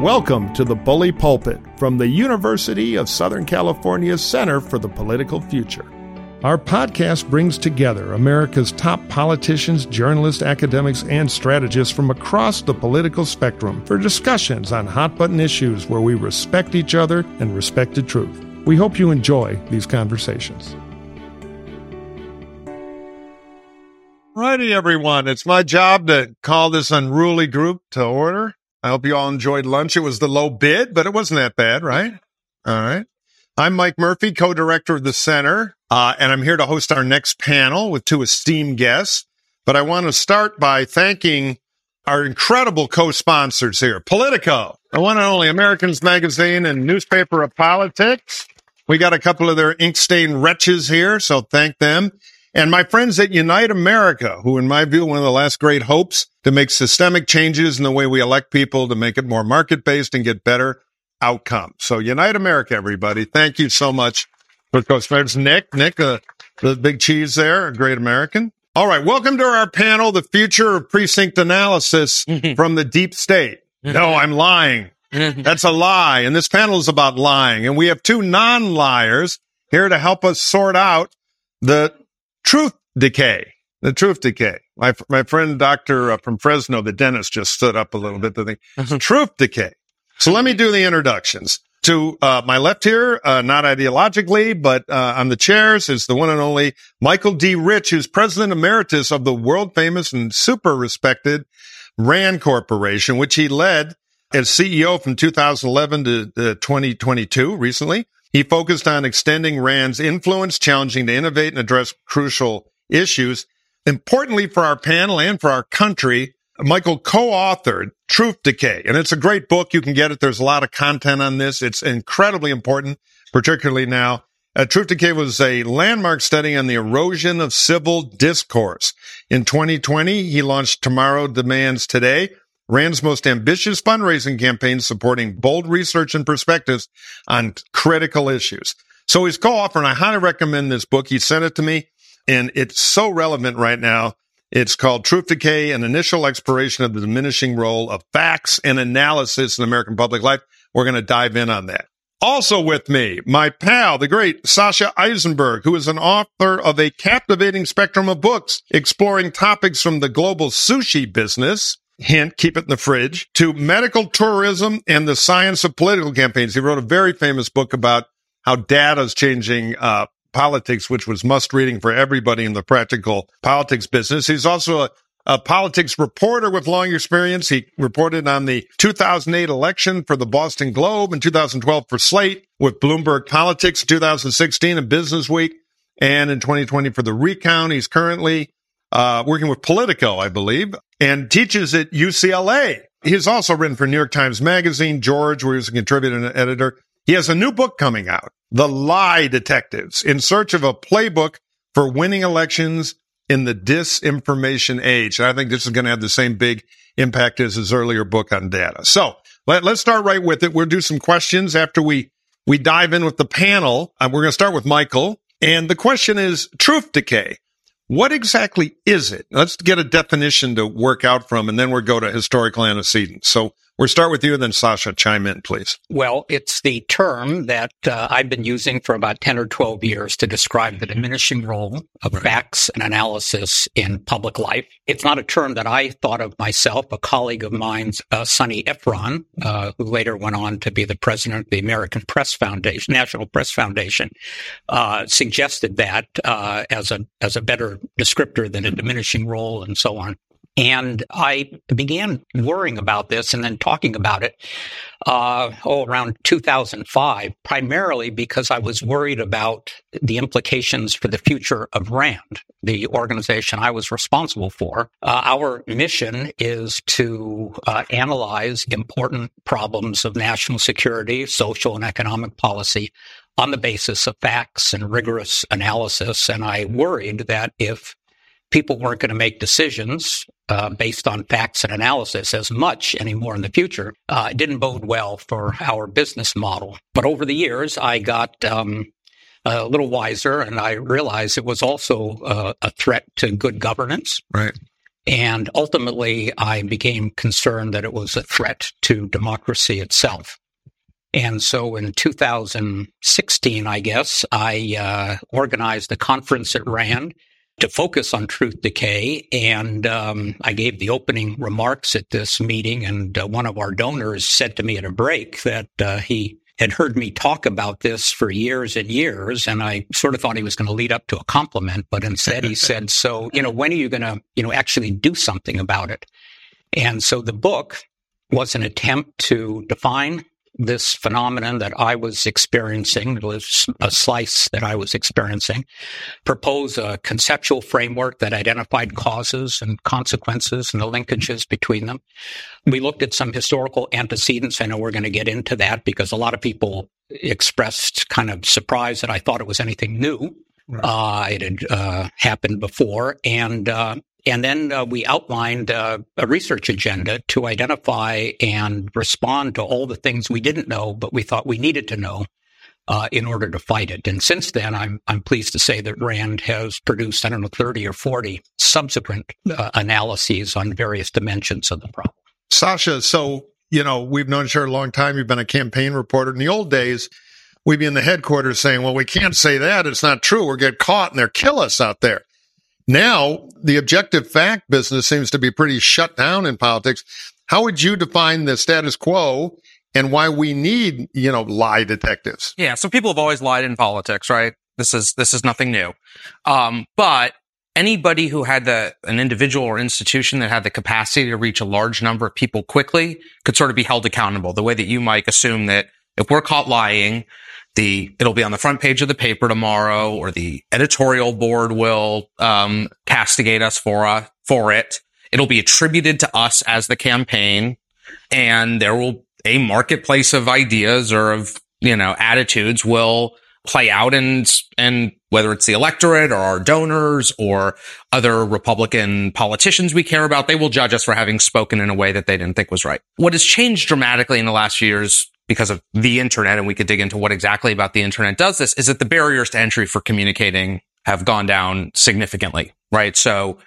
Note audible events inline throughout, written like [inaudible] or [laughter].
Welcome to the Bully Pulpit from the University of Southern California's Center for the Political Future. Our podcast brings together America's top politicians, journalists, academics, and strategists from across the political spectrum for discussions on hot button issues where we respect each other and respect the truth. We hope you enjoy these conversations. Righty, everyone. It's my job to call this unruly group to order. I hope you all enjoyed lunch. It was the low bid, but it wasn't that bad, right? All right. I'm Mike Murphy, co-director of the center, uh, and I'm here to host our next panel with two esteemed guests. But I want to start by thanking our incredible co-sponsors here, Politico, the one and only Americans Magazine and newspaper of politics. We got a couple of their ink-stained wretches here, so thank them. And my friends at Unite America, who in my view, one of the last great hopes to make systemic changes in the way we elect people to make it more market-based and get better outcome. So Unite America, everybody. Thank you so much for co-sponsors. Nick, Nick, uh, the big cheese there, a great American. All right. Welcome to our panel, the future of precinct analysis mm-hmm. from the deep state. Mm-hmm. No, I'm lying. Mm-hmm. That's a lie. And this panel is about lying. And we have two non-liars here to help us sort out the truth decay. The truth decay. My, my friend, doctor uh, from Fresno, the dentist just stood up a little bit to think truth decay. So let me do the introductions. To uh, my left here, uh, not ideologically, but uh, on the chairs is the one and only Michael D. Rich, who's president emeritus of the world famous and super respected RAND Corporation, which he led as CEO from 2011 to uh, 2022 recently. He focused on extending RAND's influence, challenging to innovate and address crucial issues. Importantly for our panel and for our country, Michael co-authored Truth Decay, and it's a great book. You can get it. There's a lot of content on this. It's incredibly important, particularly now. Uh, Truth Decay was a landmark study on the erosion of civil discourse. In 2020, he launched Tomorrow Demands Today, Rand's most ambitious fundraising campaign supporting bold research and perspectives on critical issues. So he's co-author, and I highly recommend this book. He sent it to me, and it's so relevant right now. It's called Truth Decay, an initial exploration of the diminishing role of facts and analysis in American public life. We're going to dive in on that. Also with me, my pal, the great Sasha Issenberg, who is an author of a captivating spectrum of books exploring topics from the global sushi business. Hint, keep it in the fridge to medical tourism and the science of political campaigns. He wrote a very famous book about how data is changing, uh, politics, which was must reading for everybody in the practical politics business. He's also a, a politics reporter with long experience. He reported on the 2008 election for the Boston Globe and 2012 for Slate with Bloomberg Politics 2016 and Business Week and in 2020 for the Recount. He's currently uh, working with Politico, I believe, and teaches at UCLA. He's also written for New York Times Magazine, George, where he's a contributor and editor. He has a new book coming out, The Lie Detectives, in search of a playbook for winning elections in the disinformation age. And I think this is going to have the same big impact as his earlier book on data. So let, us start right with it. We'll do some questions after we, we dive in with the panel. Uh, we're going to start with Michael. And the question is truth decay. What exactly is it? Let's get a definition to work out from, and then we'll go to historical antecedents. So we'll start with you, and then Sasha, chime in, please. Well, it's the term that uh, I've been using for about 10 or 12 years to describe the diminishing role of right. facts and analysis in public life. It's not a term that I thought of myself. A colleague of mine, uh, Sonni Efron, uh, who later went on to be the president of the American Press Foundation, National Press Foundation, uh, suggested that uh, as a as a better descriptor than a diminishing role and so on. And I began worrying about this and then talking about it, uh, oh, around 2005, primarily because I was worried about the implications for the future of RAND, the organization I was responsible for. Uh, our mission is to uh, analyze important problems of national security, social and economic policy on the basis of facts and rigorous analysis. And I worried that if people weren't going to make decisions uh, based on facts and analysis as much anymore in the future. Uh, it didn't bode well for our business model. But over the years, I got um, a little wiser and I realized it was also uh, a threat to good governance. Right. And ultimately, I became concerned that it was a threat to democracy itself. And so in 2016, I guess, I uh, organized a conference at RAND to focus on truth decay. And um, I gave the opening remarks at this meeting. And uh, one of our donors said to me at a break that uh, he had heard me talk about this for years and years. And I sort of thought he was going to lead up to a compliment, but instead he said, [laughs] so, you know, when are you going to, you know, actually do something about it? And so the book was an attempt to define this phenomenon that I was experiencing, it was a slice that I was experiencing, propose a conceptual framework that identified causes and consequences and the linkages between them. We looked at some historical antecedents. I know we're going to get into that because a lot of people expressed kind of surprise that I thought it was anything new. Right. Uh, it had uh, happened before. And uh, and then uh, we outlined uh, a research agenda to identify and respond to all the things we didn't know, but we thought we needed to know uh, in order to fight it. And since then, I'm I'm pleased to say that Rand has produced I don't know 30 or 40 subsequent uh, analyses on various dimensions of the problem. Sasha, so you know we've known each other a long time. You've been a campaign reporter in the old days. We'd be in the headquarters saying, "Well, we can't say that; it's not true. We'll get caught and they'll kill us out there." Now, the objective fact business seems to be pretty shut down in politics. How would you define the status quo and why we need, you know, lie detectives? Yeah. So people have always lied in politics, right? This is, this is nothing new. Um, but anybody who had the, an individual or institution that had the capacity to reach a large number of people quickly could sort of be held accountable the way that you might assume that if we're caught lying, the it'll be on the front page of the paper tomorrow, or the editorial board will um, castigate us for uh, for it. It'll be attributed to us as the campaign, and there will a marketplace of ideas or of you know attitudes will play out and and whether it's the electorate or our donors or other Republican politicians we care about, they will judge us for having spoken in a way that they didn't think was right. What has changed dramatically in the last few years because of the internet, and we could dig into what exactly about the internet does this, is that the barriers to entry for communicating have gone down significantly, right? So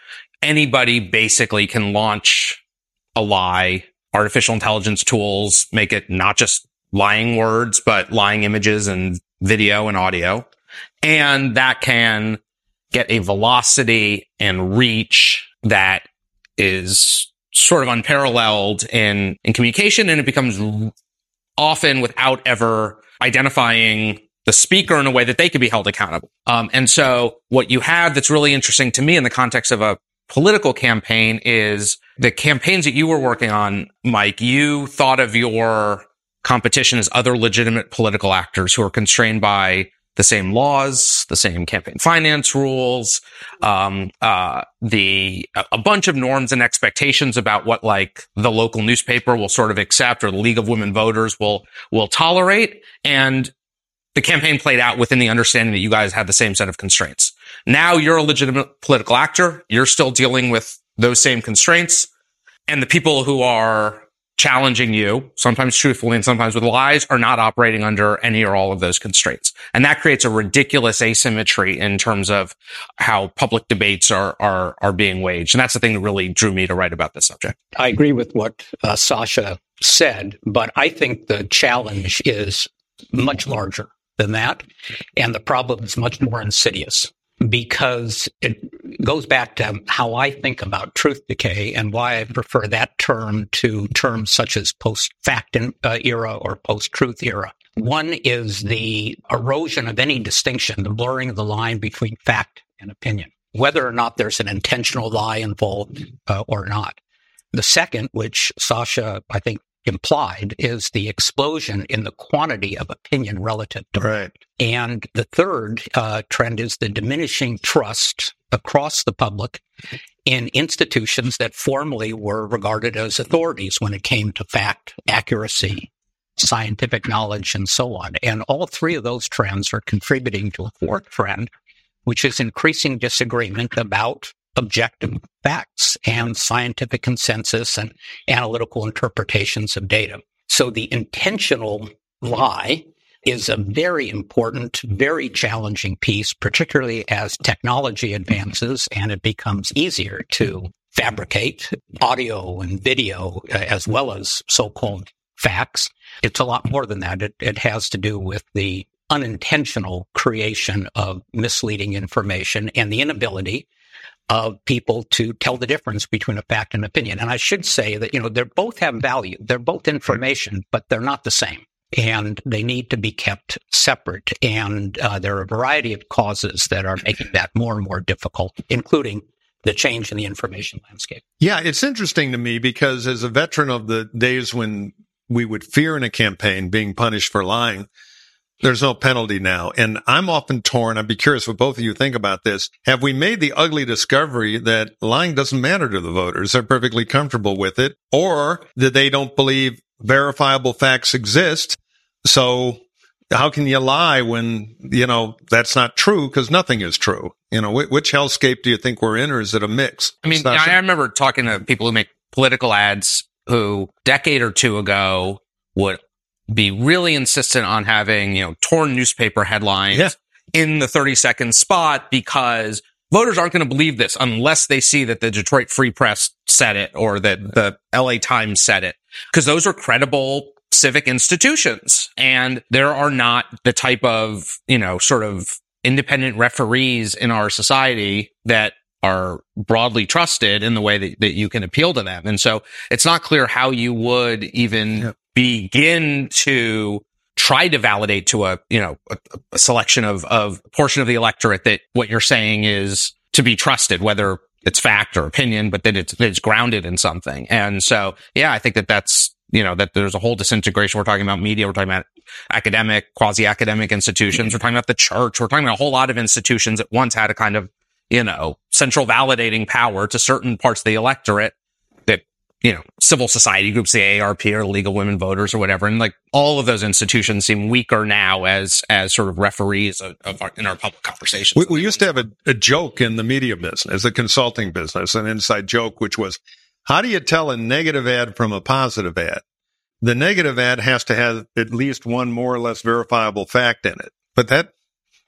anybody basically can launch a lie. Artificial intelligence tools make it not just lying words, but lying images and video and audio. And that can get a velocity and reach that is sort of unparalleled in, in communication. And it becomes often without ever identifying the speaker in a way that they could be held accountable. Um, and so what you have that's really interesting to me in the context of a political campaign is the campaigns that you were working on, Mike, you thought of your competition as other legitimate political actors who are constrained by the same laws, the same campaign finance rules, um, uh, the a bunch of norms and expectations about what like the local newspaper will sort of accept or the League of Women Voters will will tolerate, and the campaign played out within the understanding that you guys had the same set of constraints. Now you're a legitimate political actor. You're still dealing with those same constraints, and the people who are challenging you, sometimes truthfully and sometimes with lies, are not operating under any or all of those constraints. And that creates a ridiculous asymmetry in terms of how public debates are, are, are being waged. And that's the thing that really drew me to write about this subject. I agree with what uh, Sasha said, but I think the challenge is much larger than that. And the problem is much more insidious because it goes back to how I think about truth decay and why I prefer that term to terms such as post fact uh, era or post truth era. One is the erosion of any distinction, the blurring of the line between fact and opinion, whether or not there's an intentional lie involved uh, or not. The second, which Sasha, I think, implied is the explosion in the quantity of opinion relative to right. And the third uh, trend is the diminishing trust across the public in institutions that formerly were regarded as authorities when it came to fact, accuracy, scientific knowledge, and so on. And all three of those trends are contributing to a fourth trend, which is increasing disagreement about objective facts and scientific consensus and analytical interpretations of data. So the intentional lie is a very important, very challenging piece, particularly as technology advances and it becomes easier to fabricate audio and video uh, as well as so-called facts. It's a lot more than that. It, it has to do with the unintentional creation of misleading information and the inability of people to tell the difference between a fact and opinion. And I should say that, you know, they both have value. They're both information, but they're not the same. And they need to be kept separate. And uh, there are a variety of causes that are making that more and more difficult, including the change in the information landscape. Yeah, it's interesting to me because as a veteran of the days when we would fear in a campaign being punished for lying, there's no penalty now. And I'm often torn. I'd be curious what both of you think about this. Have we made the ugly discovery that lying doesn't matter to the voters? They're perfectly comfortable with it or that they don't believe verifiable facts exist. So how can you lie when, you know, that's not true because nothing is true? You know, which hellscape do you think we're in or is it a mix? I mean, I remember talking to people who make political ads who decade or two ago would be really insistent on having, you know, torn newspaper headlines yeah. in the 30 second spot because voters aren't going to believe this unless they see that the Detroit Free Press said it or that the LA Times said it because those are credible civic institutions and there are not the type of, you know, sort of independent referees in our society that are broadly trusted in the way that, that you can appeal to them. And so it's not clear how you would even yep. Begin to try to validate to a, you know, a, a selection of, of portion of the electorate that what you're saying is to be trusted, whether it's fact or opinion, but that it's, it's grounded in something. And so, yeah, I think that that's, you know, that there's a whole disintegration. We're talking about media. We're talking about academic, quasi academic institutions. We're talking about the church. We're talking about a whole lot of institutions that once had a kind of you know, central validating power to certain parts of the electorate that, you know, civil society groups, the AARP or of Women Voters or whatever. And like all of those institutions seem weaker now as, as sort of referees of, of our, in our public conversations. We, we used to have a, a joke in the media business, the consulting business, an inside joke, which was, how do you tell a negative ad from a positive ad? The negative ad has to have at least one more or less verifiable fact in it, but that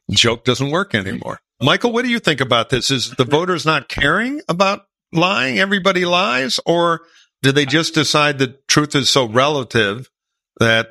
joke doesn't work anymore. Michael, what do you think about this? Is the voters not caring about lying? Everybody lies? Or did they just decide that truth is so relative that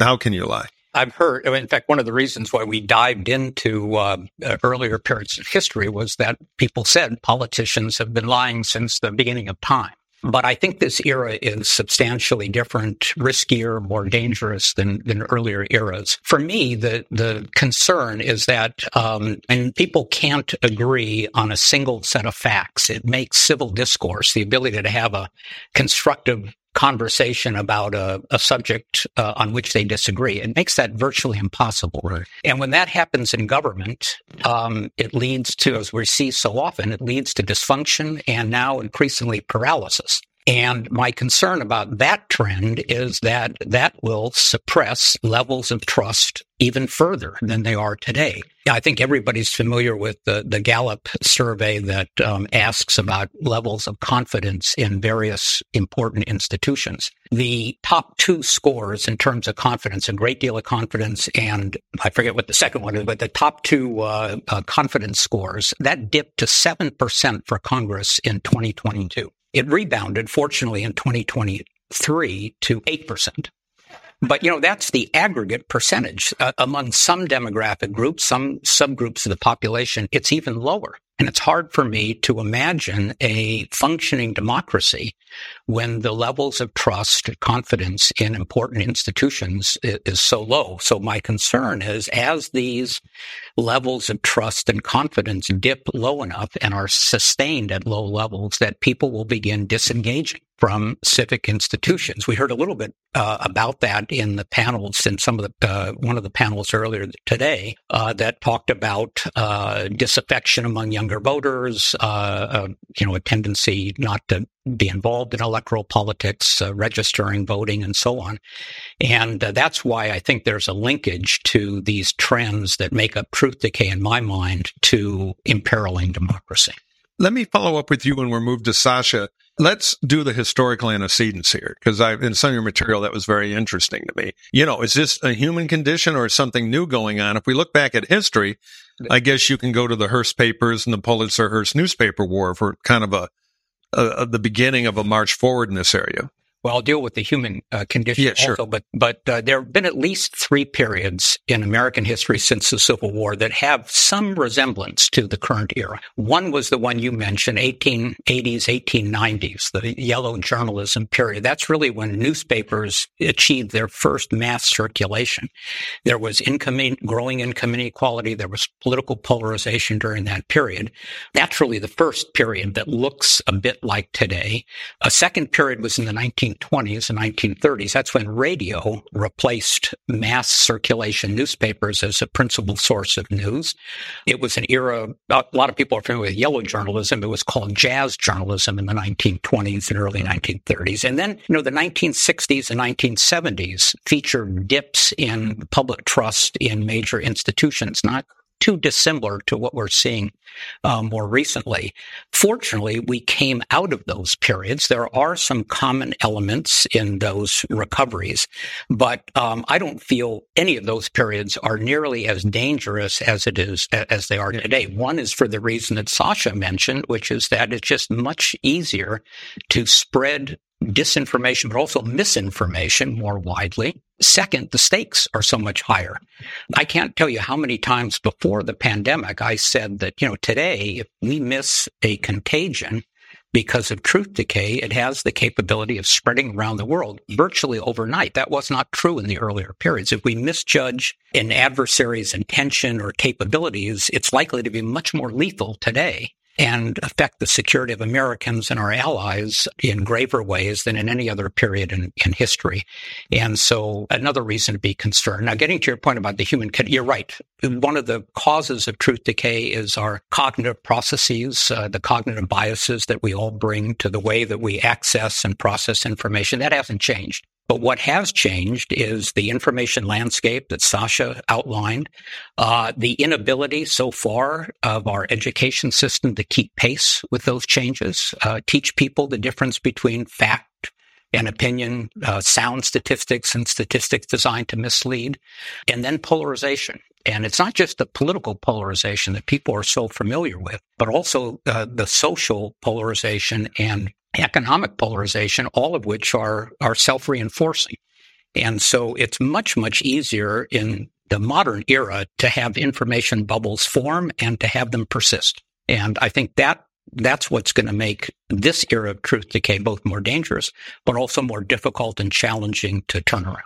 how can you lie? I've heard, in fact, one of the reasons why we dived into uh, earlier periods of history was that people said politicians have been lying since the beginning of time. But I think this era is substantially different, riskier, more dangerous than, than earlier eras. For me, the, the concern is that, um, and people can't agree on a single set of facts. It makes civil discourse, the ability to have a constructive conversation about a, a subject uh, on which they disagree. It makes that virtually impossible. Right. And when that happens in government, um, it leads to, as we see so often, it leads to dysfunction and now increasingly paralysis. And my concern about that trend is that that will suppress levels of trust even further than they are today. I think everybody's familiar with the, the Gallup survey that um, asks about levels of confidence in various important institutions. The top two scores in terms of confidence, a great deal of confidence, and I forget what the second one is, but the top two uh, uh, confidence scores, that dipped to 7% for Congress in 2022. It rebounded, fortunately, in 2023 to 8%. But, you know, that's the aggregate percentage. Uh, among some demographic groups, some subgroups of the population, it's even lower. And it's hard for me to imagine a functioning democracy when the levels of trust, and confidence in important institutions is, so low. So my concern is as these levels of trust and confidence dip low enough and are sustained at low levels that people will begin disengaging from civic institutions. We heard a little bit uh, about that in the panels in some of the uh, one of the panels earlier today uh, that talked about uh, disaffection among younger voters, uh, uh, you know, a tendency not to be involved in electoral politics, registering, voting, and so on. And that's why I think there's a linkage to these trends that make up truth decay in my mind to imperiling democracy. Let me follow up with you when we're moved to Sasha. Let's do the historical antecedents here, because I, in some of your material, that was very interesting to me. You know, is this a human condition or something new going on? If we look back at history, I guess you can go to the Hearst papers and the Pulitzer Hearst newspaper war for kind of a uh, the beginning of a march forward in this area. Well, I'll deal with the human uh, condition yeah, sure. also, but but uh, there have been at least three periods in American history since the Civil War that have some resemblance to the current era. One was the one you mentioned, 1880s, 1890s, the yellow journalism period. That's really when newspapers achieved their first mass circulation. There was income, growing income inequality. There was political polarization during that period. That's really the first period that looks a bit like today. A second period was in the 19 1920s and 1930s. That's when radio replaced mass circulation newspapers as a principal source of news. It was an era, a lot of people are familiar with yellow journalism. It was called jazz journalism in the 1920s and early 1930s. And then, you know, the 1960s and 1970s featured dips in public trust in major institutions, not too dissimilar to what we're seeing um, more recently. Fortunately, we came out of those periods. There are some common elements in those recoveries, but um, I don't feel any of those periods are nearly as dangerous as it is as they are today. One is for the reason that Sasha mentioned, which is that it's just much easier to spread disinformation, but also misinformation more widely. Second, the stakes are so much higher. I can't tell you how many times before the pandemic I said that, you know, today, if we miss a contagion because of truth decay, it has the capability of spreading around the world virtually overnight. That was not true in the earlier periods. If we misjudge an adversary's intention or capabilities, it's likely to be much more lethal today and affect the security of Americans and our allies in graver ways than in any other period in, in history. And so another reason to be concerned. Now, getting to your point about the human, you're right. One of the causes of truth decay is our cognitive processes, uh, the cognitive biases that we all bring to the way that we access and process information. That hasn't changed. But what has changed is the information landscape that Sasha outlined, uh, the inability so far of our education system to keep pace with those changes, uh, teach people the difference between fact and opinion, uh, sound statistics and statistics designed to mislead, and then polarization. And it's not just the political polarization that people are so familiar with, but also uh, the social polarization and economic polarization, all of which are, are self-reinforcing. And so it's much, much easier in the modern era to have information bubbles form and to have them persist. And I think that that's what's going to make this era of truth decay both more dangerous, but also more difficult and challenging to turn around.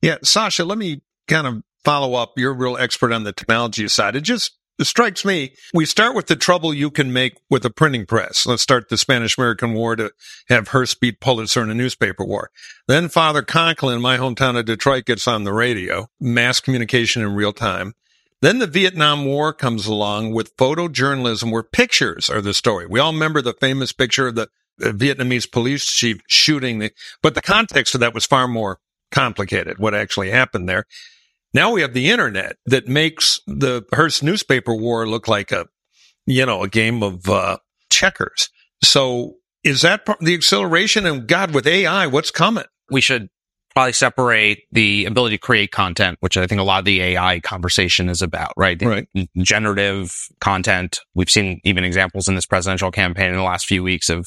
Yeah. Sasha, let me kind of follow up. You're a real expert on the technology side. It just it strikes me we start with the trouble you can make with a printing press. Let's start the Spanish American War to have Hearst beat Pulitzer in a newspaper war. Then Father Coughlin, my hometown of Detroit, gets on the radio, mass communication in real time. Then the Vietnam War comes along with photojournalism where pictures are the story. We all remember the famous picture of the Vietnamese police chief shooting the, but the context of that was far more complicated, what actually happened there. Now we have the internet that makes the Hearst newspaper war look like a, you know, a game of uh, checkers. So is that the acceleration? And God, with AI, what's coming? We should probably separate the ability to create content, which I think a lot of the AI conversation is about, right? Right. Generative content. We've seen even examples in this presidential campaign in the last few weeks of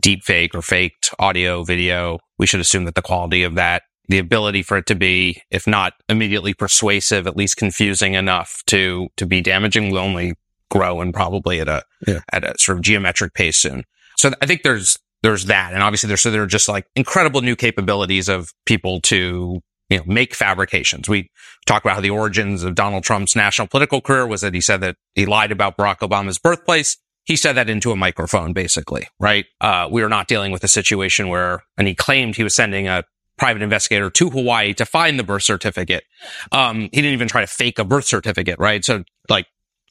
deep fake or faked audio, video. We should assume that the quality of that the ability for it to be, if not immediately persuasive, at least confusing enough to to be damaging will only grow and probably at a yeah. at a sort of geometric pace soon. So I think there's there's that, and obviously there's so there are just like incredible new capabilities of people to you know make fabrications. We talk about how the origins of Donald Trump's national political career was that he said that he lied about Barack Obama's birthplace. He said that into a microphone, basically, right? Uh, we are not dealing with a situation where, and he claimed he was sending a private investigator to Hawaii to find the birth certificate. Um, he didn't even try to fake a birth certificate, right? So like,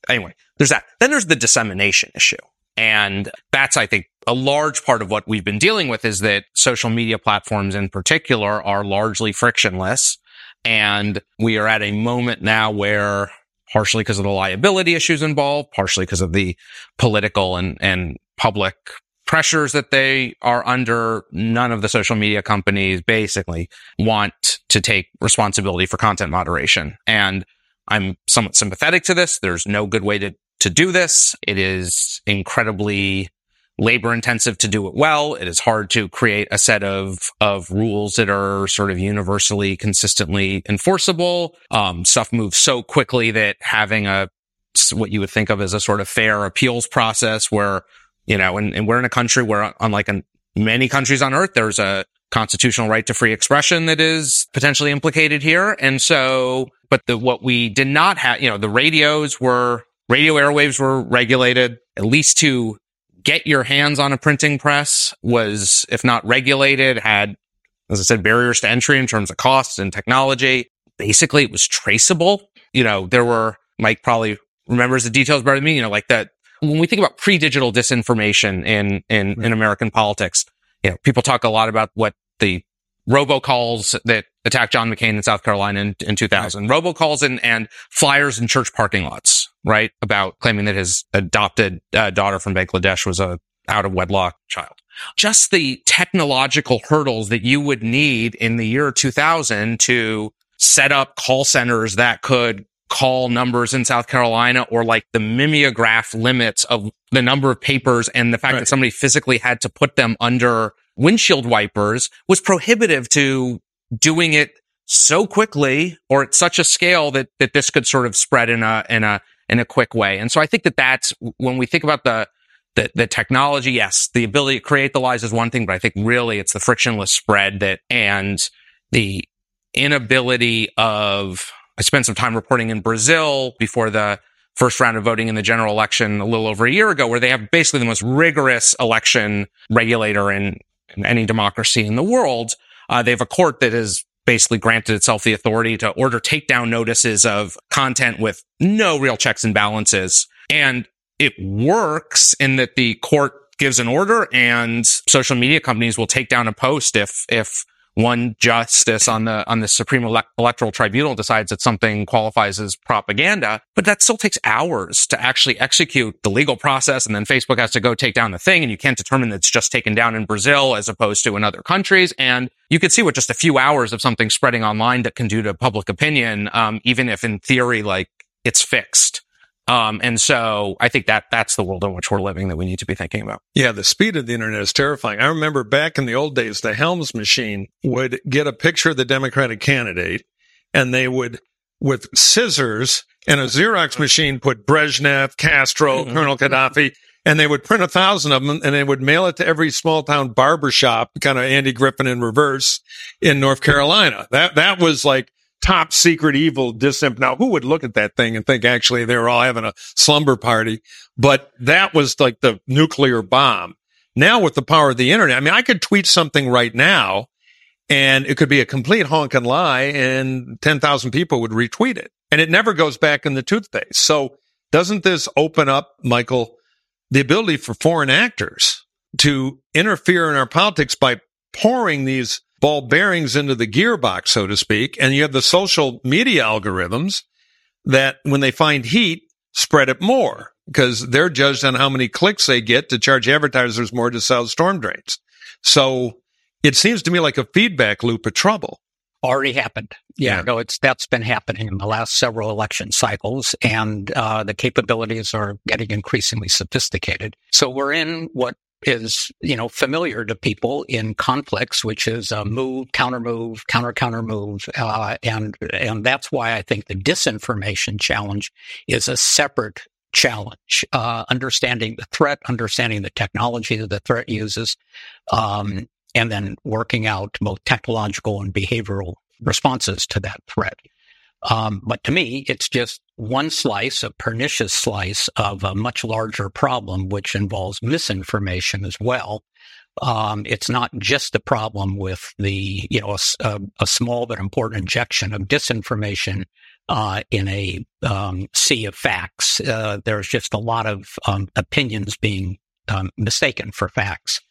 anyway, there's that. Then there's the dissemination issue. And that's, I think, a large part of what we've been dealing with is that social media platforms in particular are largely frictionless. And we are at a moment now where partially because of the liability issues involved, partially because of the political and, and public pressures that they are under, none of the social media companies basically want to take responsibility for content moderation. And I'm somewhat sympathetic to this. There's no good way to, to do this. It is incredibly labor intensive to do it well. It is hard to create a set of, of rules that are sort of universally consistently enforceable. Um, stuff moves so quickly that having a, what you would think of as a sort of fair appeals process where, you know, and, and we're in a country where unlike in many countries on earth, there's a constitutional right to free expression that is potentially implicated here. And so, but the, what we did not have, you know, the radios were, radio airwaves were regulated at least to get your hands on a printing press was, if not regulated, had, as I said, barriers to entry in terms of costs and technology. Basically, it was traceable. You know, there were, Mike probably remembers the details better than me, you know, like that. When we think about pre-digital disinformation in, in, right. in American politics, you know, people talk a lot about what the robocalls that attacked John McCain in South Carolina in, in 2000, right. robocalls and, and flyers in church parking lots, right? About claiming that his adopted uh, daughter from Bangladesh was a out of wedlock child. Just the technological hurdles that you would need in the year 2000 to set up call centers that could call numbers in South Carolina or like the mimeograph limits of the number of papers and the fact right. that somebody physically had to put them under windshield wipers was prohibitive to doing it so quickly or at such a scale that, that this could sort of spread in a, in a, in a quick way. And so I think that that's when we think about the, the, the technology, yes, the ability to create the lies is one thing, but I think really it's the frictionless spread that, and the inability of, I spent some time reporting in Brazil before the first round of voting in the general election a little over a year ago, where they have basically the most rigorous election regulator in, in any democracy in the world. Uh, they have a court that has basically granted itself the authority to order takedown notices of content with no real checks and balances. And it works in that the court gives an order and social media companies will take down a post if, if one justice on the on the Supreme Ele- Electoral Tribunal decides that something qualifies as propaganda, but that still takes hours to actually execute the legal process, and then Facebook has to go take down the thing, and you can't determine that it's just taken down in Brazil as opposed to in other countries, and you could see what just a few hours of something spreading online that can do to public opinion, um, even if in theory like it's fixed. Um, and so I think that that's the world in which we're living that we need to be thinking about. Yeah, the speed of the internet is terrifying. I remember back in the old days, the Helms machine would get a picture of the Democratic candidate and they would, with scissors and a Xerox machine, put Brezhnev, Castro, mm-hmm. Colonel Gaddafi, and they would print a thousand of them and they would mail it to every small town barber shop, kind of Andy Griffith in reverse in North Carolina. That, that was like, top secret evil disimp. Now, who would look at that thing and think actually they were all having a slumber party? But that was like the nuclear bomb. Now with the power of the internet, I mean, I could tweet something right now and it could be a complete honking lie and 10,000 people would retweet it and it never goes back in the toothpaste. So doesn't this open up, Michael, the ability for foreign actors to interfere in our politics by pouring these ball bearings into the gearbox, so to speak. And you have the social media algorithms that when they find heat, spread it more because they're judged on how many clicks they get to charge advertisers more to sell storm drains. So it seems to me like a feedback loop of trouble. Already happened. Yeah, yeah. no, it's that's been happening in the last several election cycles, and uh, the capabilities are getting increasingly sophisticated. So we're in what is, you know, familiar to people in conflicts, which is a move, counter move, counter counter move. Uh, and, and that's why I think the disinformation challenge is a separate challenge. Uh, understanding the threat, understanding the technology that the threat uses, um, and then working out both technological and behavioral responses to that threat. Um, but to me, it's just one slice, a pernicious slice of a much larger problem, which involves misinformation as well. Um, it's not just a problem with the, you know, a, a small but important injection of disinformation uh, in a um, sea of facts. Uh, there's just a lot of um, opinions being um, mistaken for facts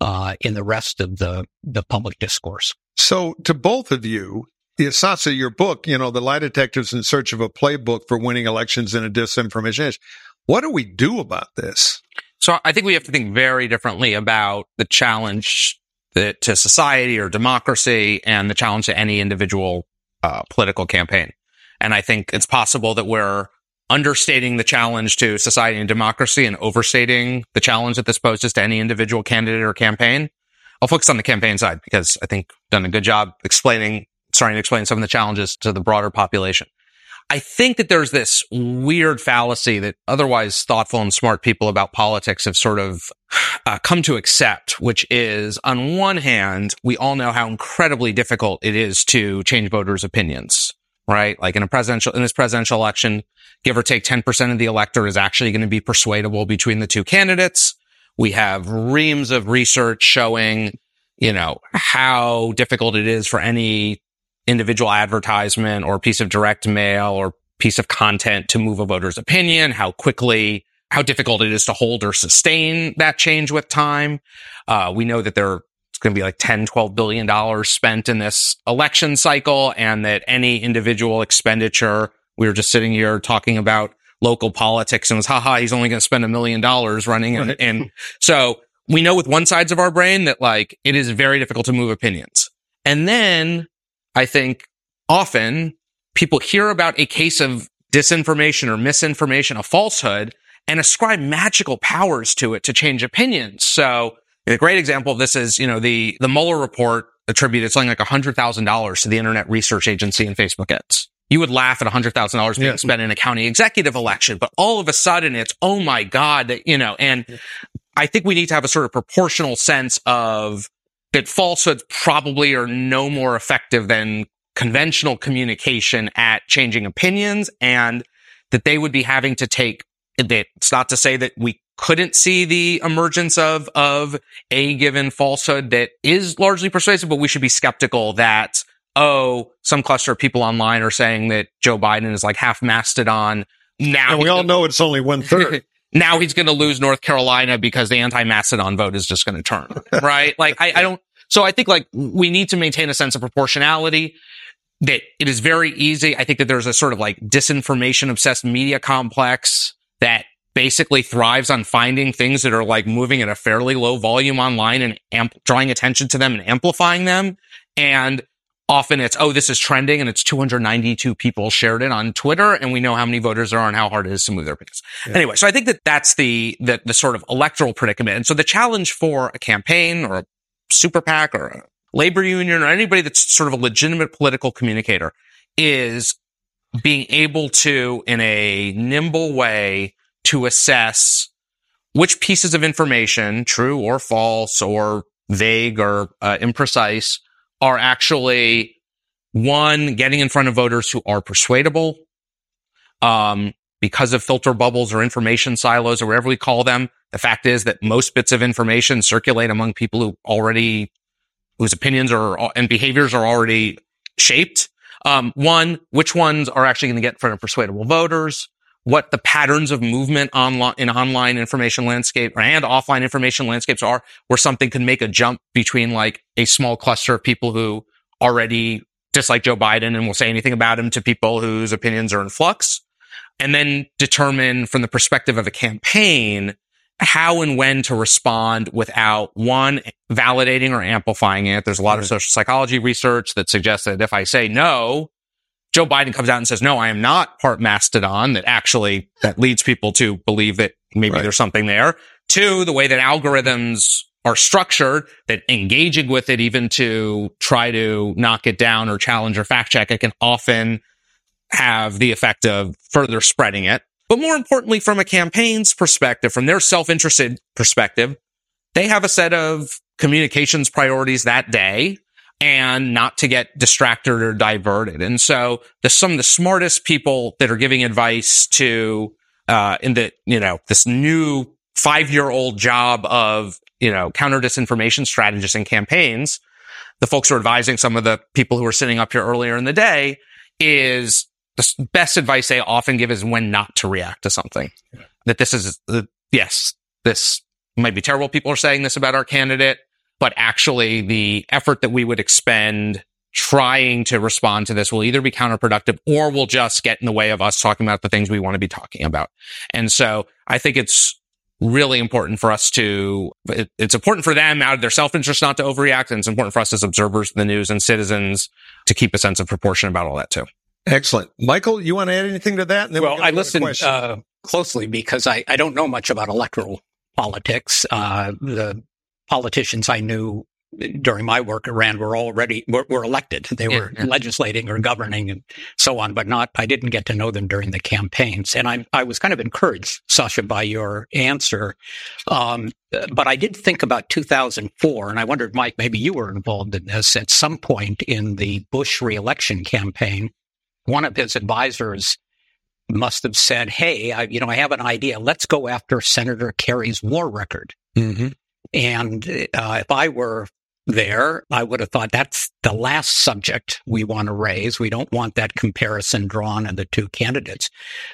uh, in the rest of the the public discourse. So, to both of you, Sasha, your book, you know, the lie detectives in search of a playbook for winning elections in a disinformation age. What do we do about this? So I think we have to think very differently about the challenge that, to society or democracy and the challenge to any individual uh, political campaign. And I think it's possible that we're understating the challenge to society and democracy and overstating the challenge that this poses to any individual candidate or campaign. I'll focus on the campaign side because I think done a good job explaining, starting to explain some of the challenges to the broader population. I think that there's this weird fallacy that otherwise thoughtful and smart people about politics have sort of uh, come to accept, which is on one hand, we all know how incredibly difficult it is to change voters' opinions, right? Like in a presidential, in this presidential election, give or take 10% of the electorate is actually going to be persuadable between the two candidates. We have reams of research showing, you know, how difficult it is for any individual advertisement or piece of direct mail or piece of content to move a voter's opinion, how quickly, how difficult it is to hold or sustain that change with time. Uh, we know that there's going to be like 10, 12 billion dollars spent in this election cycle and that any individual expenditure, we were just sitting here talking about local politics and was, haha, he's only going to spend a million dollars running. And, and [laughs] so we know with one sides of our brain that like it is very difficult to move opinions. And then I think often people hear about a case of disinformation or misinformation, a falsehood, and ascribe magical powers to it to change opinions. So a great example of this is, you know, the, the Mueller report attributed something like $100,000 to the Internet Research Agency and Facebook ads. You would laugh at $100,000 being yeah. spent in a county executive election, but all of a sudden it's, oh my God, that, you know, and I think we need to have a sort of proportional sense of that falsehoods probably are no more effective than conventional communication at changing opinions and that they would be having to take that it's not to say that we couldn't see the emergence of of a given falsehood that is largely persuasive but we should be skeptical that oh some cluster of people online are saying that Joe Biden is like half mastodon now and we all know it's only one third [laughs] now he's going to lose North Carolina because the anti-Mastodon vote is just going to turn, [laughs] right? like I, I don't, so I think like we need to maintain a sense of proportionality that it is very easy. I think that there's a sort of like disinformation obsessed media complex that basically thrives on finding things that are like moving at a fairly low volume online and amp- drawing attention to them and amplifying them. And often it's, oh, this is trending and it's 292 people shared it on Twitter. And we know how many voters there are and how hard it is to move their opinions. Yeah. Anyway, so I think that that's the, the, the sort of electoral predicament. And so the challenge for a campaign or a super PAC or a labor union or anybody that's sort of a legitimate political communicator is being able to, in a nimble way, to assess which pieces of information, true or false or vague or uh, imprecise, are actually one, getting in front of voters who are persuadable, um, because of filter bubbles or information silos or whatever we call them. The fact is that most bits of information circulate among people who already, whose opinions are and behaviors are already shaped. Um, one, which ones are actually going to get in front of persuadable voters? What the patterns of movement online in online information landscape and offline information landscapes are, where something can make a jump between like a small cluster of people who already dislike Joe Biden and will say anything about him to people whose opinions are in flux. And then determine from the perspective of a campaign, how and when to respond without one validating or amplifying it. There's a lot of social psychology research that suggests that if I say no, Joe Biden comes out and says, no, I am not part Mastodon that actually that leads people to believe that maybe right. there's something there. Two, the way that algorithms are structured that engaging with it, even to try to knock it down or challenge or fact check it can often have the effect of further spreading it. But more importantly, from a campaign's perspective, from their self-interested perspective, they have a set of communications priorities that day and not to get distracted or diverted. And so the, some of the smartest people that are giving advice to, uh, in the, you know, this new five year old job of, you know, counter disinformation strategists and campaigns, the folks who are advising some of the people who are sitting up here earlier in the day is the best advice they often give is when not to react to something. Yeah. That this is, uh, yes, this might be terrible. People are saying this about our candidate, but actually the effort that we would expend trying to respond to this will either be counterproductive or will just get in the way of us talking about the things we want to be talking about. And so I think it's really important for us to, it, it's important for them out of their self-interest not to overreact. And it's important for us as observers of the news and citizens to keep a sense of proportion about all that too. Excellent. Michael, you want to add anything to that? well, I listened uh, closely because I, I don't know much about electoral politics. Uh, the politicians I knew during my work at Rand were already were, were elected. They yeah, were yeah. legislating or governing and so on, but not. I didn't get to know them during the campaigns, and I I was kind of encouraged, Sasha, by your answer. Um, but I did think about 2004, and I wondered, Mike, maybe you were involved in this at some point in the Bush reelection campaign. One of his advisors must have said, "Hey, I, you know, I have an idea. Let's go after Senator Kerry's war record." Mm-hmm. And uh, if I were there, I would have thought that's the last subject we want to raise. We don't want that comparison drawn of the two candidates.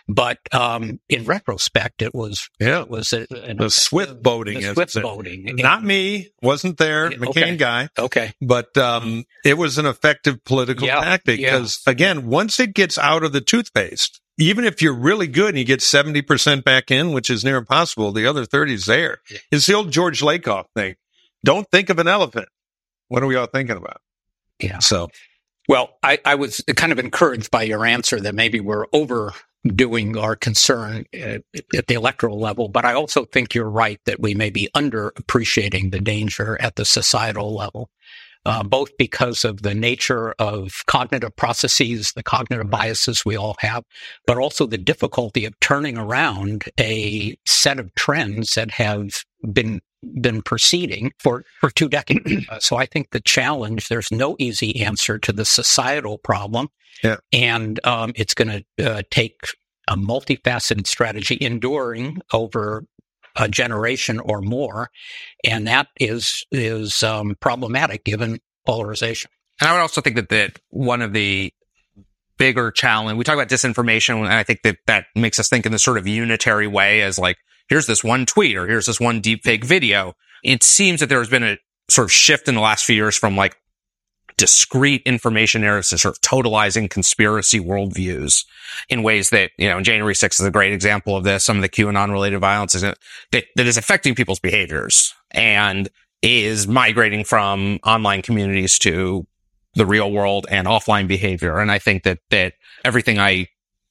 But um, in retrospect, it was yeah, it was a, the swift boating. The swift boating. Not me, wasn't there, McCain okay. guy. Okay, but um, it was an effective political yeah, tactic because yeah. again, once it gets out of the toothpaste, even if you're really good and you get 70% back in, which is near impossible, the other 30 is there. Yeah. It's the old George Lakoff thing. Don't think of an elephant. What are we all thinking about? Yeah. So, well, I, I was kind of encouraged by your answer that maybe we're overdoing our concern at, at the electoral level, but I also think you're right that we may be underappreciating the danger at the societal level uh, both because of the nature of cognitive processes, the cognitive biases we all have, but also the difficulty of turning around a set of trends that have been been proceeding for, for two decades. Uh, [clears throat] so I think the challenge, there's no easy answer to the societal problem. Yeah. And um, it's going to uh, take a multifaceted strategy enduring over a generation or more, and that is is um, problematic given polarization. And I would also think that that one of the bigger challenge we talk about disinformation, and I think that that makes us think in this sort of unitary way as like here's this one tweet or here's this one deepfake video. It seems that there has been a sort of shift in the last few years from like discrete information narratives to sort of totalizing conspiracy worldviews in ways that, you know, January 6th is a great example of this. Some of the QAnon related violence is that, that is affecting people's behaviors and is migrating from online communities to the real world and offline behavior. And I think that, that everything I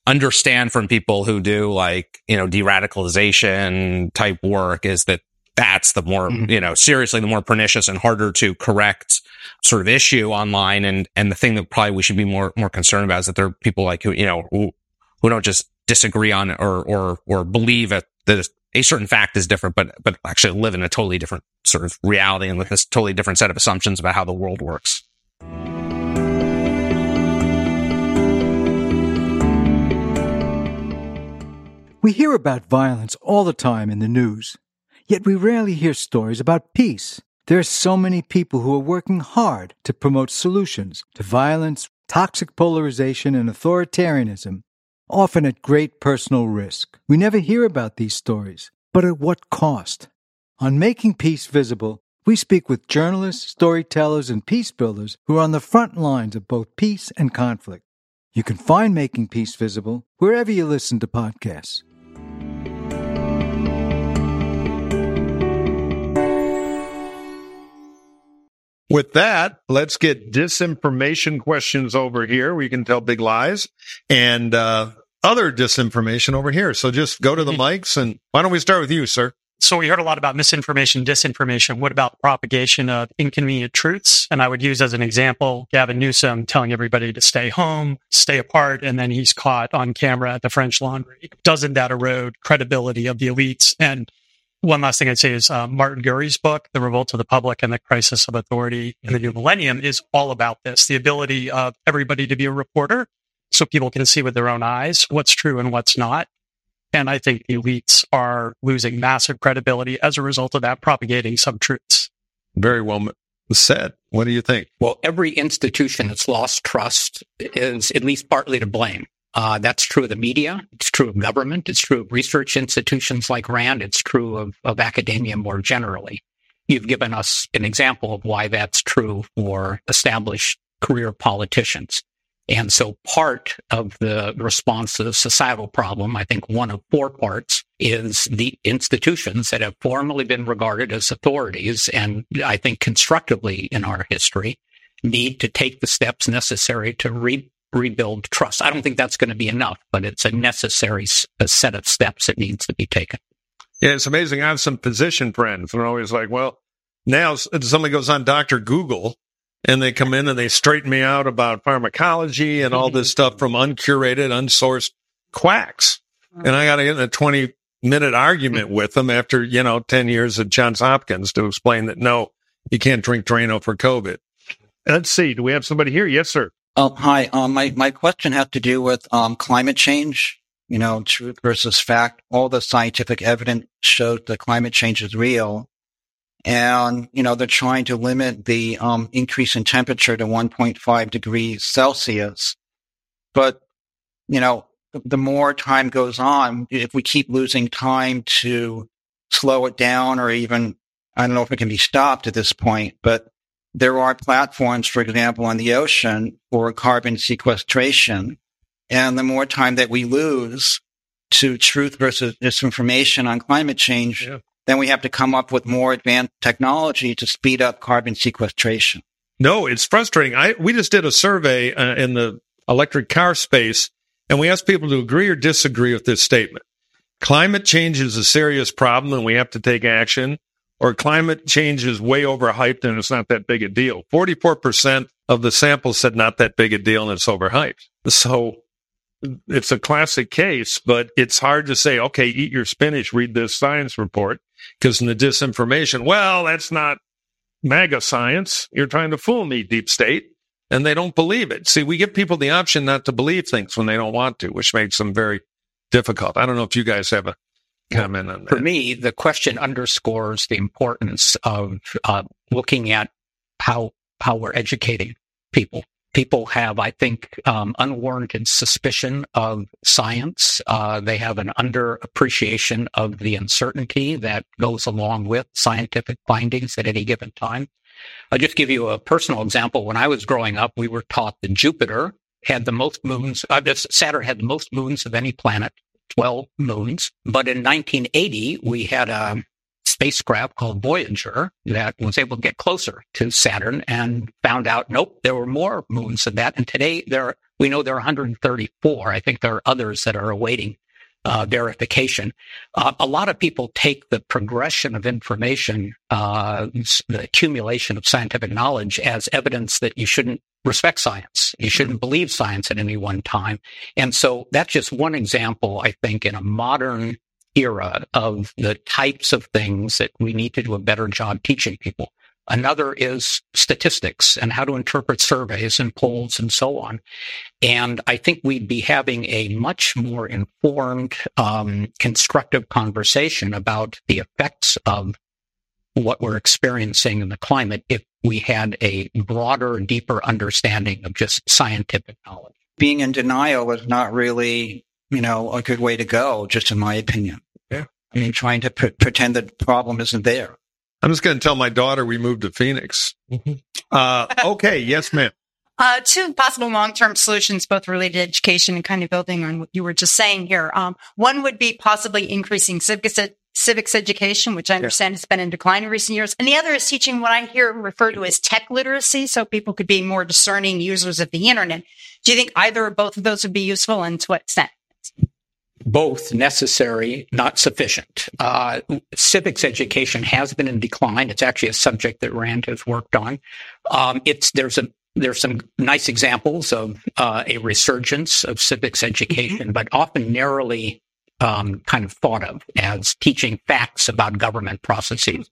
understand from people who do like, you know, de-radicalization type work is that that's the more, mm-hmm. you know, seriously, the more pernicious and harder to correct sort of issue online. And, and the thing that probably we should be more, more concerned about is that there are people like who, you know, who, who don't just disagree on or, or, or believe that a certain fact is different, but, but actually live in a totally different sort of reality and with this totally different set of assumptions about how the world works. We hear about violence all the time in the news, yet we rarely hear stories about peace. There are so many people who are working hard to promote solutions to violence, toxic polarization, and authoritarianism, often at great personal risk. We never hear about these stories, but at what cost? On Making Peace Visible, we speak with journalists, storytellers, and peace builders who are on the front lines of both peace and conflict. You can find Making Peace Visible wherever you listen to podcasts. With that, let's get disinformation questions over here. We can tell big lies and uh, other disinformation over here. So just go to the mics and why don't we start with you, sir? So we heard a lot about misinformation, disinformation. What about propagation of inconvenient truths? And I would use as an example Gavin Newsom telling everybody to stay home, stay apart, and then he's caught on camera at the French Laundry. Doesn't that erode credibility of the elites and one last thing I'd say is uh, Martin Gurri's book, The Revolt of the Public and the Crisis of Authority in the New Millennium, is all about this the ability of everybody to be a reporter so people can see with their own eyes what's true and what's not. And I think elites are losing massive credibility as a result of that, propagating some truths. Very well said. What do you think? Well, every institution that's lost trust is at least partly to blame. Uh, that's true of the media. It's true of government. It's true of research institutions like RAND. It's true of, of academia more generally. You've given us an example of why that's true for established career politicians. And so part of the response to the societal problem, I think one of four parts is the institutions that have formerly been regarded as authorities and I think constructively in our history need to take the steps necessary to re- rebuild trust. I don't think that's going to be enough, but it's a necessary a set of steps that needs to be taken. Yeah, it's amazing. I have some physician friends, and they're always like, "Well, now somebody goes on Doctor Google." And they come in and they straighten me out about pharmacology and all this stuff from uncurated, unsourced quacks. And I got to get in a 20 minute argument with them after, you know, 10 years at Johns Hopkins to explain that no, you can't drink Drano for COVID. Let's see. Do we have somebody here? Yes, sir. Oh, hi. Um, my, my question had to do with um, climate change, you know, truth versus fact. All the scientific evidence shows that climate change is real. And, you know, they're trying to limit the um, increase in temperature to 1.5 degrees Celsius. But, you know, the more time goes on, if we keep losing time to slow it down or even, I don't know if it can be stopped at this point, but there are platforms, for example, on the ocean for carbon sequestration. And the more time that we lose to truth versus disinformation on climate change, yeah. then we have to come up with more advanced technology to speed up carbon sequestration. No, it's frustrating. I we just did a survey uh, in the electric car space, and we asked people to agree or disagree with this statement. Climate change is a serious problem, and we have to take action or climate change is way overhyped and it's not that big a deal. 44% of the sample said not that big a deal and it's overhyped. So it's a classic case, but it's hard to say, okay, eat your spinach, read this science report. Because in the disinformation, well, that's not MAGA science. You're trying to fool me, deep state. And they don't believe it. See, we give people the option not to believe things when they don't want to, which makes them very difficult. I don't know if you guys have a comment on that. For me, the question underscores the importance of uh, looking at how how we're educating people. People have, I think, um, unwarranted suspicion of science. Uh, they have an underappreciation of the uncertainty that goes along with scientific findings at any given time. I'll just give you a personal example. When I was growing up, we were taught that Jupiter had the most moons, uh, Saturn had the most moons of any planet. 12 moons. But in 1980, we had a spacecraft called Voyager that was able to get closer to Saturn and found out, nope, there were more moons than that. And today there, we know there are 134. I think there are others that are awaiting uh, verification. Uh, a lot of people take the progression of information, uh, the accumulation of scientific knowledge as evidence that you shouldn't respect science. You shouldn't believe science at any one time. And so that's just one example, I think, in a modern era of the types of things that we need to do a better job teaching people. Another is statistics and how to interpret surveys and polls and so on. And I think we'd be having a much more informed, um, constructive conversation about the effects of what we're experiencing in the climate if we had a broader, deeper understanding of just scientific knowledge. Being in denial is not really, you know, a good way to go, just in my opinion. Yeah. I mean, trying to pre- pretend that the problem isn't there. I'm just going to tell my daughter we moved to Phoenix. Mm-hmm. Uh, okay. yes, ma'am. [laughs] Uh, two possible long-term solutions, both related to education and kind of building on what you were just saying here. Um, one would be possibly increasing civics, ed- civics education, which I understand yeah. has been in decline in recent years. And the other is teaching what I hear referred to as tech literacy, so people could be more discerning users of the internet. Do you think either or both of those would be useful and to what extent? Both necessary, not sufficient. Uh, civics education has been in decline. It's actually a subject that Rand has worked on. Um, it's there's a there's some nice examples of uh, a resurgence of civics education, mm-hmm. but often narrowly um, kind of thought of as teaching facts about government processes.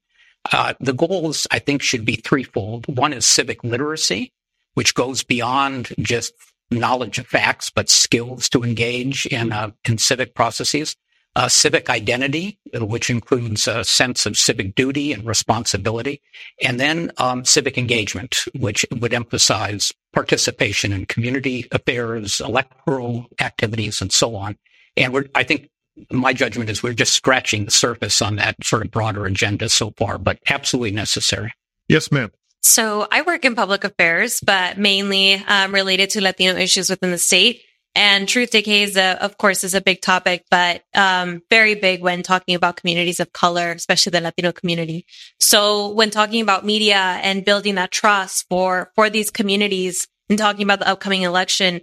Uh, the goals, I think, should be threefold. One is civic literacy, which goes beyond just knowledge of facts, but skills to engage in, uh, in civic processes. Uh, civic identity, which includes a sense of civic duty and responsibility, and then um, civic engagement, which would emphasize participation in community affairs, electoral activities, and so on. And we're, I think my judgment is we're just scratching the surface on that sort of broader agenda so far, but absolutely necessary. Yes, ma'am. So I work in public affairs, but mainly um, related to Latino issues within the state. And truth decay is, a, of course, is a big topic, but um, very big when talking about communities of color, especially the Latino community. So when talking about media and building that trust for for these communities and talking about the upcoming election,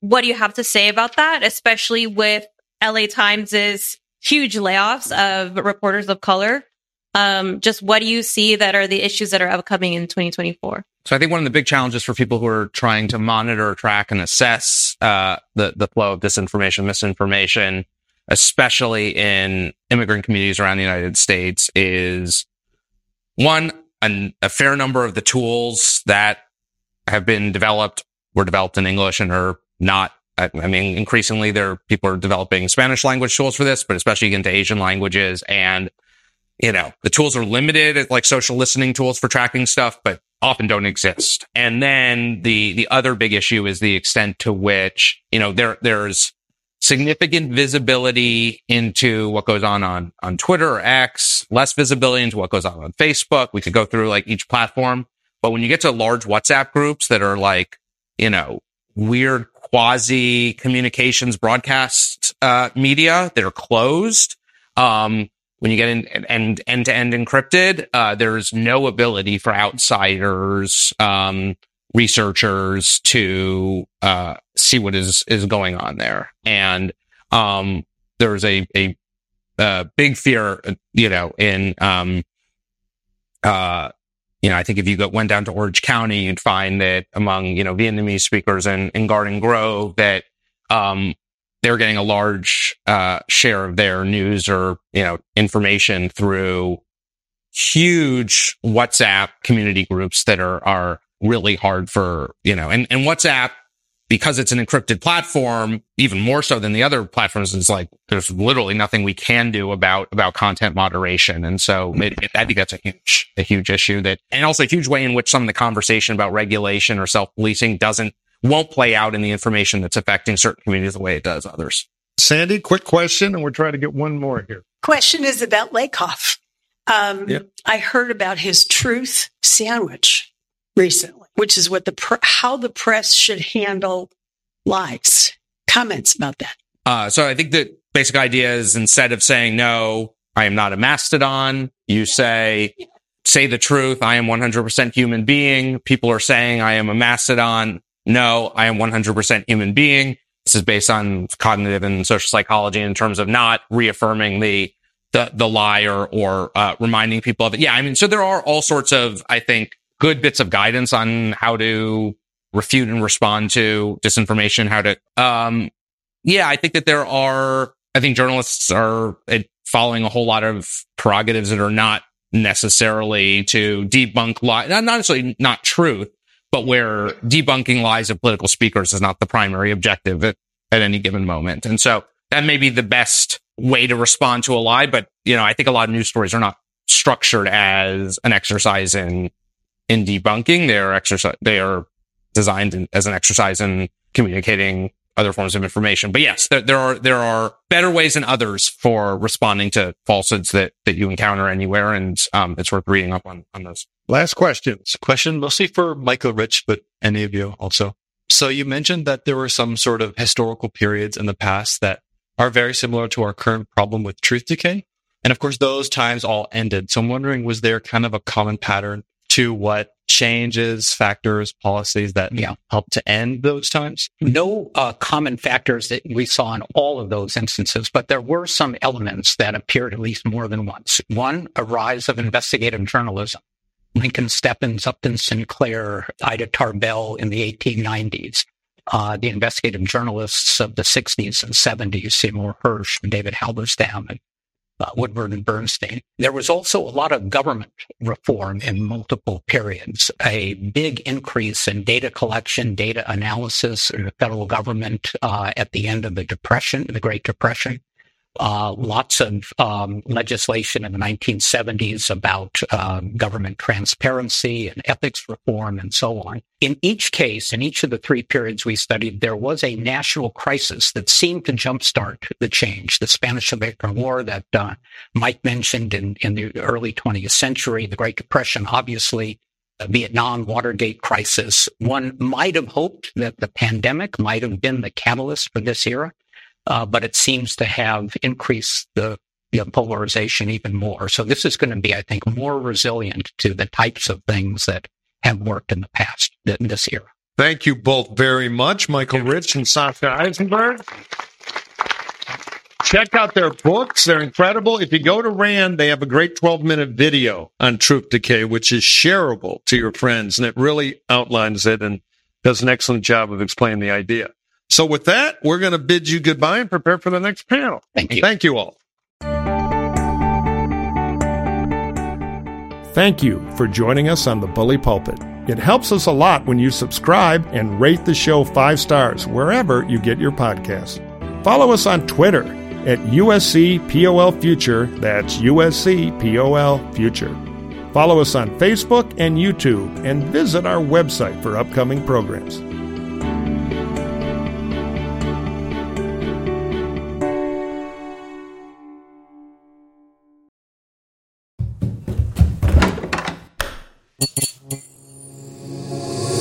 what do you have to say about that, especially with LA Times's huge layoffs of reporters of color? Um, just what do you see that are the issues that are upcoming in 2024? So I think one of the big challenges for people who are trying to monitor, track, and assess uh, the the flow of disinformation, misinformation, especially in immigrant communities around the United States, is one an, a fair number of the tools that have been developed were developed in English and are not. I, I mean, increasingly, there people are developing Spanish language tools for this, but especially into Asian languages and you know, the tools are limited, like social listening tools for tracking stuff, but often don't exist. And then the, the other big issue is the extent to which, you know, there, there's significant visibility into what goes on on, on Twitter or X, less visibility into what goes on on Facebook. We could go through like each platform. But when you get to large WhatsApp groups that are like, you know, weird quasi communications broadcast, uh, media that are closed, um, when you get in and end to end encrypted, uh, there's no ability for outsiders, um, researchers to uh, see what is is going on there. And um, there's a, a, a big fear, you know, in um, uh, you know, I think if you go, went down to Orange County, you'd find that among you know Vietnamese speakers in, in Garden Grove that um, they're getting a large uh, share of their news or you know information through huge WhatsApp community groups that are are really hard for you know and and WhatsApp because it's an encrypted platform even more so than the other platforms is like there's literally nothing we can do about about content moderation. And so it, it, I think that's a huge a huge issue that and also a huge way in which some of the conversation about regulation or self policing doesn't won't play out in the information that's affecting certain communities the way it does others. Sandy, quick question, and we're trying to get one more here. Question is about Lakoff. Um, Yep. I heard about his truth sandwich recently, which is what the pr- how the press should handle lies. Comments about that. Uh, so I think the basic idea is instead of saying, no, I am not a mastodon, you say, say the truth. I am 100% human being. People are saying I am a mastodon. No, I am 100% human being. This is based on cognitive and social psychology in terms of not reaffirming the, the, the lie or, or, uh, reminding people of it. Yeah. I mean, so there are all sorts of, I think, good bits of guidance on how to refute and respond to disinformation, how to, um, yeah, I think that there are, I think journalists are uh, following a whole lot of prerogatives that are not necessarily to debunk lie, not necessarily not truth, but where debunking lies of political speakers is not the primary objective at, at any given moment. And so that may be the best way to respond to a lie. But, you know, I think a lot of news stories are not structured as an exercise in, in debunking. They are exercise, they are designed in, as an exercise in communicating other forms of information. But yes, there, there are, there are better ways than others for responding to falsehoods that, that you encounter anywhere. And, um, it's worth reading up on, on those. Last questions. Question mostly for Michael Rich, but any of you also. So you mentioned that there were some sort of historical periods in the past that are very similar to our current problem with truth decay. And of course, those times all ended. So I'm wondering, was there kind of a common pattern to what changes, factors, policies that Yeah. helped to end those times? no uh, common factors that we saw in all of those instances, but there were some elements that appeared at least more than once. One, a rise of investigative journalism. Lincoln Steffens, Upton Sinclair, Ida Tarbell in the 1890s. Uh, the investigative journalists of the 60s and 70s, Seymour Hersh, and David Halberstam, and uh, Woodward and Bernstein. There was also a lot of government reform in multiple periods, a big increase in data collection, data analysis in the federal government uh, at the end of the Depression, the Great Depression. Uh, lots of um, legislation in the 1970s about um, government transparency and ethics reform and so on. In each case, in each of the three periods we studied, there was a national crisis that seemed to jumpstart the change. The Spanish American War that uh, Mike mentioned in, in the early 20th century, the Great Depression, obviously, Vietnam Watergate crisis. One might have hoped that the pandemic might have been the catalyst for this era uh, but it seems to have increased the you know, polarization even more. So this is going to be, I think, more resilient to the types of things that have worked in the past in this era. Thank you both very much, Michael Rich and Sasha Issenberg. Check out their books. They're incredible. If you go to RAND, they have a great 12 minute video on truth decay, which is shareable to your friends. And it really outlines it and does an excellent job of explaining the idea. So with that, we're going to bid you goodbye and prepare for the next panel. Thank you. Thank you all. Thank you for joining us on the Bully Pulpit. It helps us a lot when you subscribe and rate the show five stars wherever you get your podcasts. Follow us on Twitter at USC POL Future. That's USC POL Future. Follow us on Facebook and YouTube and visit our website for upcoming programs.